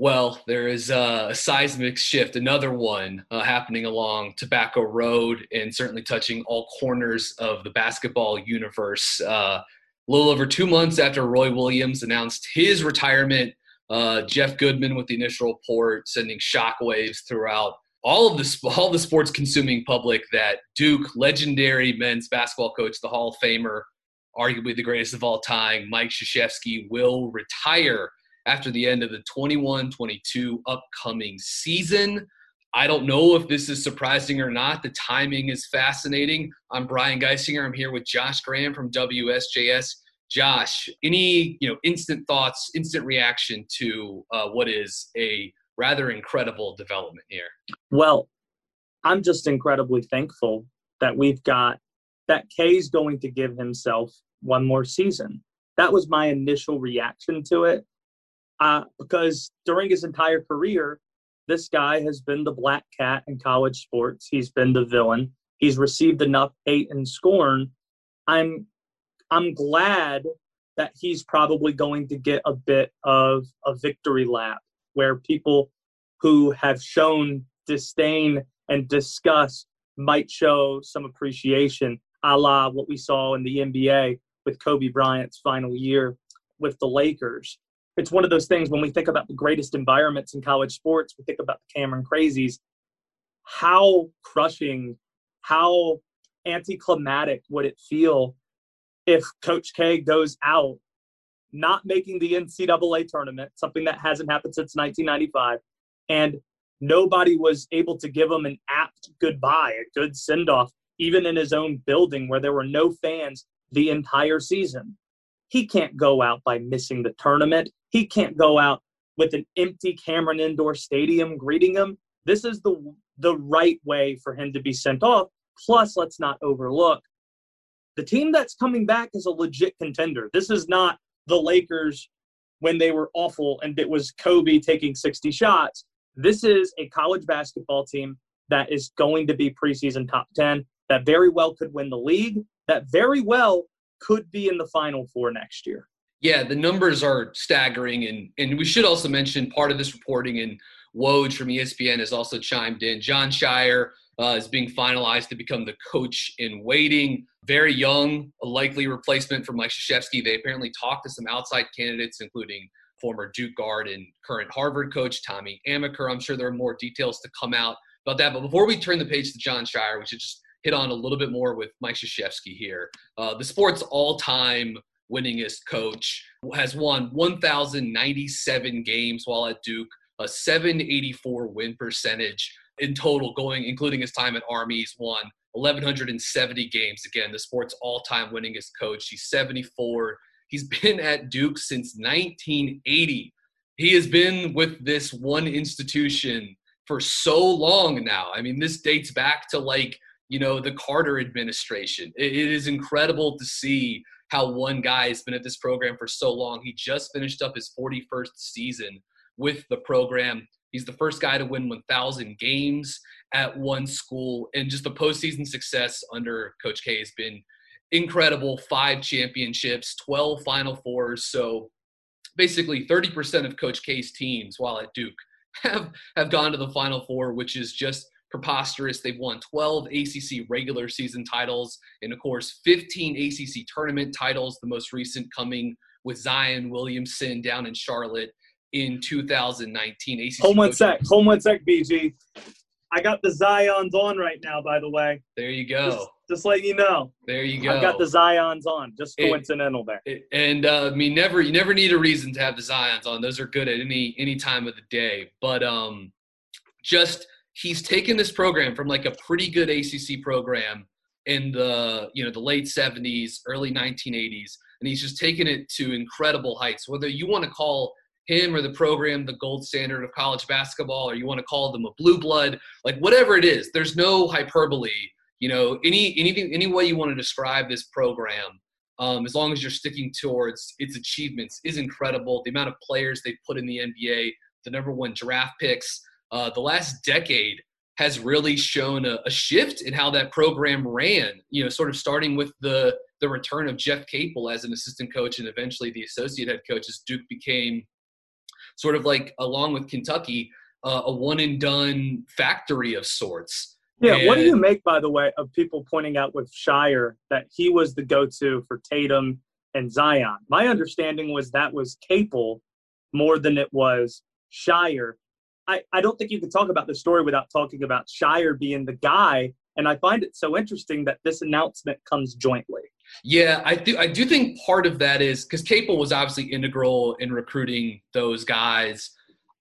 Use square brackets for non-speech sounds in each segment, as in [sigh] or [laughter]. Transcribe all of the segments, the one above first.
Well, there is a seismic shift, another one uh, happening along Tobacco Road and certainly touching all corners of the basketball universe. Uh, a little over two months after Roy Williams announced his retirement, uh, Jeff Goodman with the initial report sending shockwaves throughout all of the [laughs] all the sports consuming public that Duke, legendary men's basketball coach, the Hall of Famer, arguably the greatest of all time, Mike Krzyzewski, will retire after the end of the 21 22 upcoming season. I don't know if this is surprising or not. The timing is fascinating. I'm Brian Geisinger. I'm here with Josh Graham from WSJS. Josh, any you know instant thoughts, instant reaction to uh, what is a rather incredible development here? Well, I'm just incredibly thankful that we've got that K's going to give himself one more season. That was my initial reaction to it uh, because during his entire career, this guy has been the black cat in college sports. He's been the villain. He's received enough hate and scorn. I'm I'm glad that he's probably going to get a bit of a victory lap where people who have shown disdain and disgust might show some appreciation, a la what we saw in the NBA with Kobe Bryant's final year with the Lakers it's one of those things when we think about the greatest environments in college sports, we think about the Cameron Crazies. How crushing, how anticlimactic would it feel if Coach K goes out, not making the NCAA tournament, something that hasn't happened since 1995, and nobody was able to give him an apt goodbye, a good send off, even in his own building where there were no fans the entire season. He can't go out by missing the tournament. He can't go out with an empty Cameron Indoor Stadium greeting him. This is the the right way for him to be sent off. Plus, let's not overlook the team that's coming back is a legit contender. This is not the Lakers when they were awful and it was Kobe taking 60 shots. This is a college basketball team that is going to be preseason top 10, that very well could win the league, that very well could be in the final four next year. Yeah, the numbers are staggering, and and we should also mention part of this reporting and Woj from ESPN has also chimed in. Jon Scheyer uh, is being finalized to become the coach in waiting. Very young, a likely replacement for Mike Krzyzewski. They apparently talked to some outside candidates, including former Duke guard and current Harvard coach Tommy Amaker. I'm sure there are more details to come out about that. But before we turn the page to Jon Scheyer, we should just hit on a little bit more with Mike Krzyzewski here. Uh, the sport's all-time winningest coach has won 1,097 games while at Duke, a 784 win percentage in total, going including his time at Army. He's won 1,170 games. Again, the sport's all-time winningest coach. He's 74. He's [laughs] been at Duke since 1980. He has been with this one institution for so long now. I mean, this dates back to like you know, the Carter administration. it, it is incredible to see how one guy has been at this program for so long. He just finished up his 41st season with the program. He's the first guy to win 1,000 games at one school, and just the postseason success under Coach K has been incredible. Five championships, 12 Final Fours. So basically, 30% of Coach K's teams while at Duke [laughs] have have gone to the Final Four, which is just preposterous. They've won 12 ACC regular season titles and, of course, 15 ACC tournament titles, the most recent coming with Zion Williamson down in Charlotte in 2019. ACC Home one sec. Home one sec, BG. I got the Zions on right now, by the way. There you go. Just, just letting you know. There you go. I got the Zions on. Just coincidental it, there. It, and uh, I mean, never you never need a reason to have the Zions on. Those are good at any any time of the day. But um, just he's taken this program from like a pretty good ACC program in the you know the late 70s, early 1980s, and he's just taken it to incredible heights. Whether you want to call him or the program the gold standard of college basketball, or you want to call them a blue blood, like whatever it is, there's no hyperbole. You know, any anything any way you want to describe this program, um, as long as you're sticking towards its achievements, is incredible. The amount of players they put in the NBA, the number one draft picks uh, the last decade has really shown a, a, shift in how that program ran. You know, sort of starting with the the return of Jeff Capel as an assistant coach and eventually the associate head coach as Duke became sort of like along with Kentucky, uh, a one and done factory of sorts. Yeah, and, what do you make, by the way, of people pointing out with Scheyer that he was the go-to for Tatum and Zion? My understanding was that was Capel more than it was Scheyer. I, I don't think you can talk about the story without talking about Scheyer being the guy. And I find it so interesting that this announcement comes jointly. Yeah, I do. I do think part of that is because Capel was obviously integral in recruiting those guys.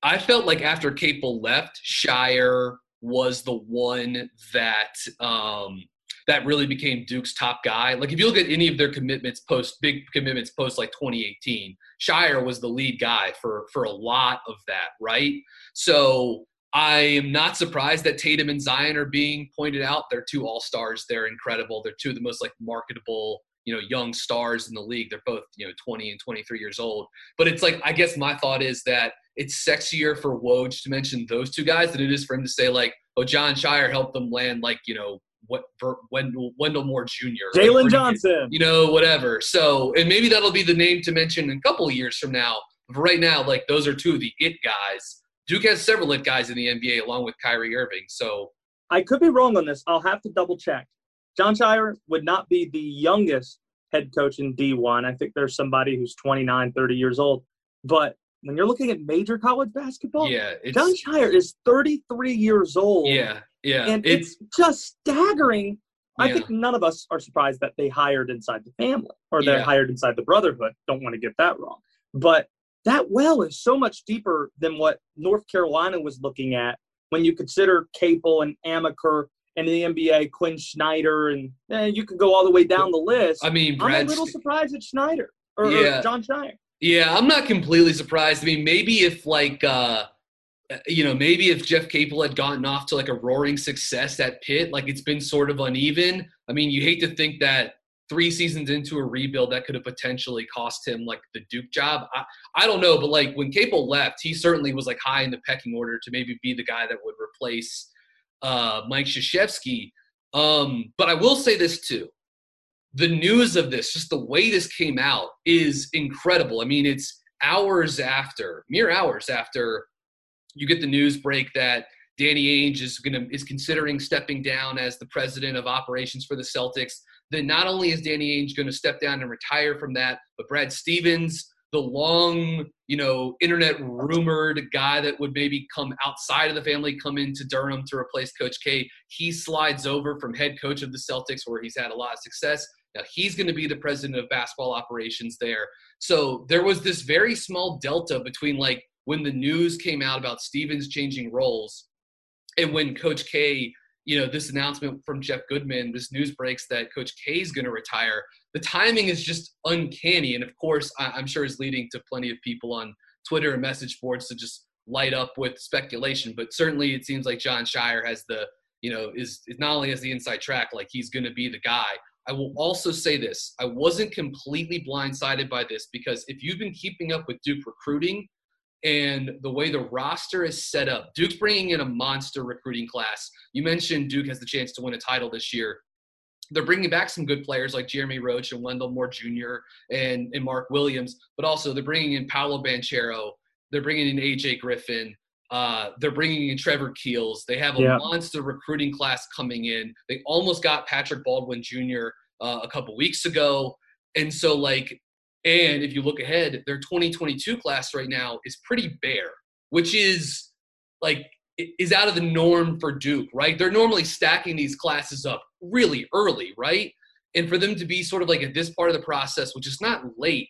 I felt like after Capel left, Scheyer was the one that um, that really became Duke's top guy. Like if you look at any of their commitments post big commitments post like 2018, Scheyer was the lead guy for for a lot of that, right? So I am not surprised that Tatum and Zion are being pointed out. They're two all stars. They're incredible. They're two of the most like marketable you know young stars in the league. They're both you know 20 and 23 years old. But it's like I guess my thought is that it's sexier for Woj to mention those two guys than it is for him to say like, oh, Jon Scheyer helped them land like you know what Wendell, Wendell Moore Jr. Jalen Johnson. You know whatever. So and maybe that'll be the name to mention in a couple of years from now. But right now, like those are two of the it guys. Duke has several it guys in the NBA along with Kyrie Irving. So I could be wrong on this. I'll have to double check. Jon Scheyer would not be the youngest head coach in D1. I think there's somebody who's 29, 30 years old. But when you're looking at major college basketball, yeah, Scheyer is 33 years old. Yeah, yeah. And it's, it's just staggering. Yeah. I think none of us are surprised that they hired inside the family or they're yeah. hired inside the brotherhood. Don't want to get that wrong. But that well is so much deeper than what North Carolina was looking at when you consider Capel and Amaker and the NBA, Quin Snyder, and eh, you could go all the way down the list. I mean, Brad I'm a little surprised at Snyder or, yeah. or Jon Scheyer. Yeah, I'm not completely surprised. I mean, maybe if like uh you know, maybe if Jeff Capel had gotten off to like a roaring success at Pitt, like it's been sort of uneven. I mean, you hate to think that three seasons into a rebuild that could have potentially cost him like the Duke job. I, I don't know, but like when Capel left, he certainly was like high in the pecking order to maybe be the guy that would replace uh, Mike Krzyzewski. Um, but I will say this too. The news of this, just the way this came out, is incredible. I mean, it's hours after, mere hours after you get the news break that Danny Ainge is gonna is considering stepping down as the president of operations for the Celtics. Then not only is Danny Ainge going to step down and retire from that, but Brad Stevens, the long, you know, internet rumored guy that would maybe come outside of the family, come into Durham to replace Coach K. He slides over from head coach of the Celtics, where he's had a lot of success. Now he's going to be the president of basketball operations there. So there was this very small delta between like when the news came out about Stevens changing roles and when Coach K you know, this announcement from Jeff Goodman, this news breaks that Coach K is going to retire. The timing is just uncanny. And of course, I'm sure is leading to plenty of people on Twitter and message boards to just light up with speculation. But certainly it seems like Jon Scheyer has the, you know, is, is not only has the inside track, like he's going to be the guy. I will also say this I wasn't completely blindsided by this because if you've been keeping up with Duke recruiting, and the way the roster is set up. Duke's bringing in a monster recruiting class. You mentioned Duke has the chance to win a title this year. They're bringing back some good players like Jeremy Roach and Wendell Moore Jr. and, and Mark Williams, but also they're bringing in Paolo Banchero. They're bringing in AJ Griffin. Uh, they're bringing in Trevor Keels. They have a yeah. monster recruiting class coming in. They almost got Patrick Baldwin Jr. Uh, a couple weeks ago. And so, like, and if you look ahead, their 2022 class right now is pretty bare, which is like is out of the norm for Duke, right? They're normally stacking these classes up really early, right? And for them to be sort of like at this part of the process, which is not late,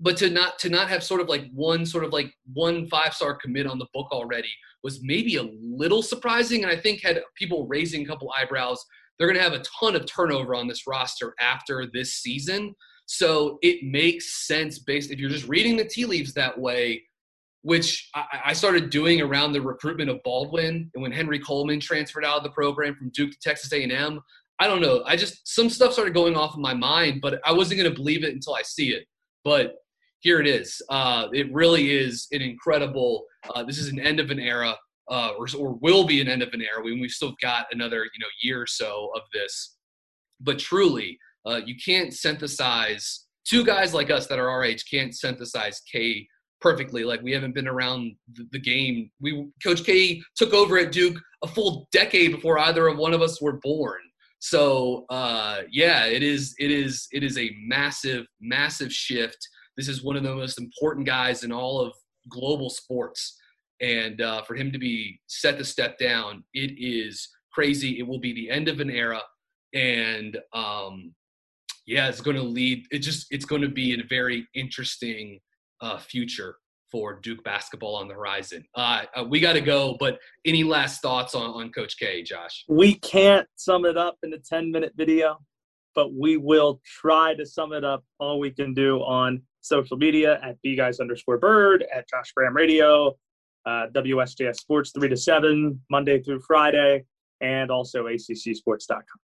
but to not to not have sort of like one sort of like one five star commit on the book already was maybe a little surprising. And I think had people raising a couple eyebrows, they're going to have a ton of turnover on this roster after this season. So it makes sense based if you're just reading the tea leaves that way, which I, I started doing around the recruitment of Baldwin and when Henry Coleman transferred out of the program from Duke to Texas A&M. I don't know. I just some stuff started going off in my mind, but I wasn't going to believe it until I see it. But here it is. Uh, it really is an incredible. Uh, this is an end of an era, uh, or, or will be an end of an era. We, we've still got another you know year or so of this. But truly, uh, you can't synthesize two guys like us that are our age can't synthesize K perfectly. Like we haven't been around the, the, game. We Coach K took over at Duke a full decade before either of one of us were born. So uh, yeah, it is it is it is a massive massive shift. This is one of the most important guys in all of global sports, and uh, for him to be set to step down, it is crazy. It will be the end of an era, and um, yeah, it's going to lead. It just it's going to be a very interesting uh, future for Duke basketball on the horizon. Uh, uh, we got to go, but any last thoughts on, on Coach K, Josh? We can't sum it up in a 10 minute video, but we will try to sum it up all we can do on social media at B guys underscore bird, at Josh Graham Radio, uh, WSJS Sports 3 to 7, Monday through Friday, and also ACCsports.com.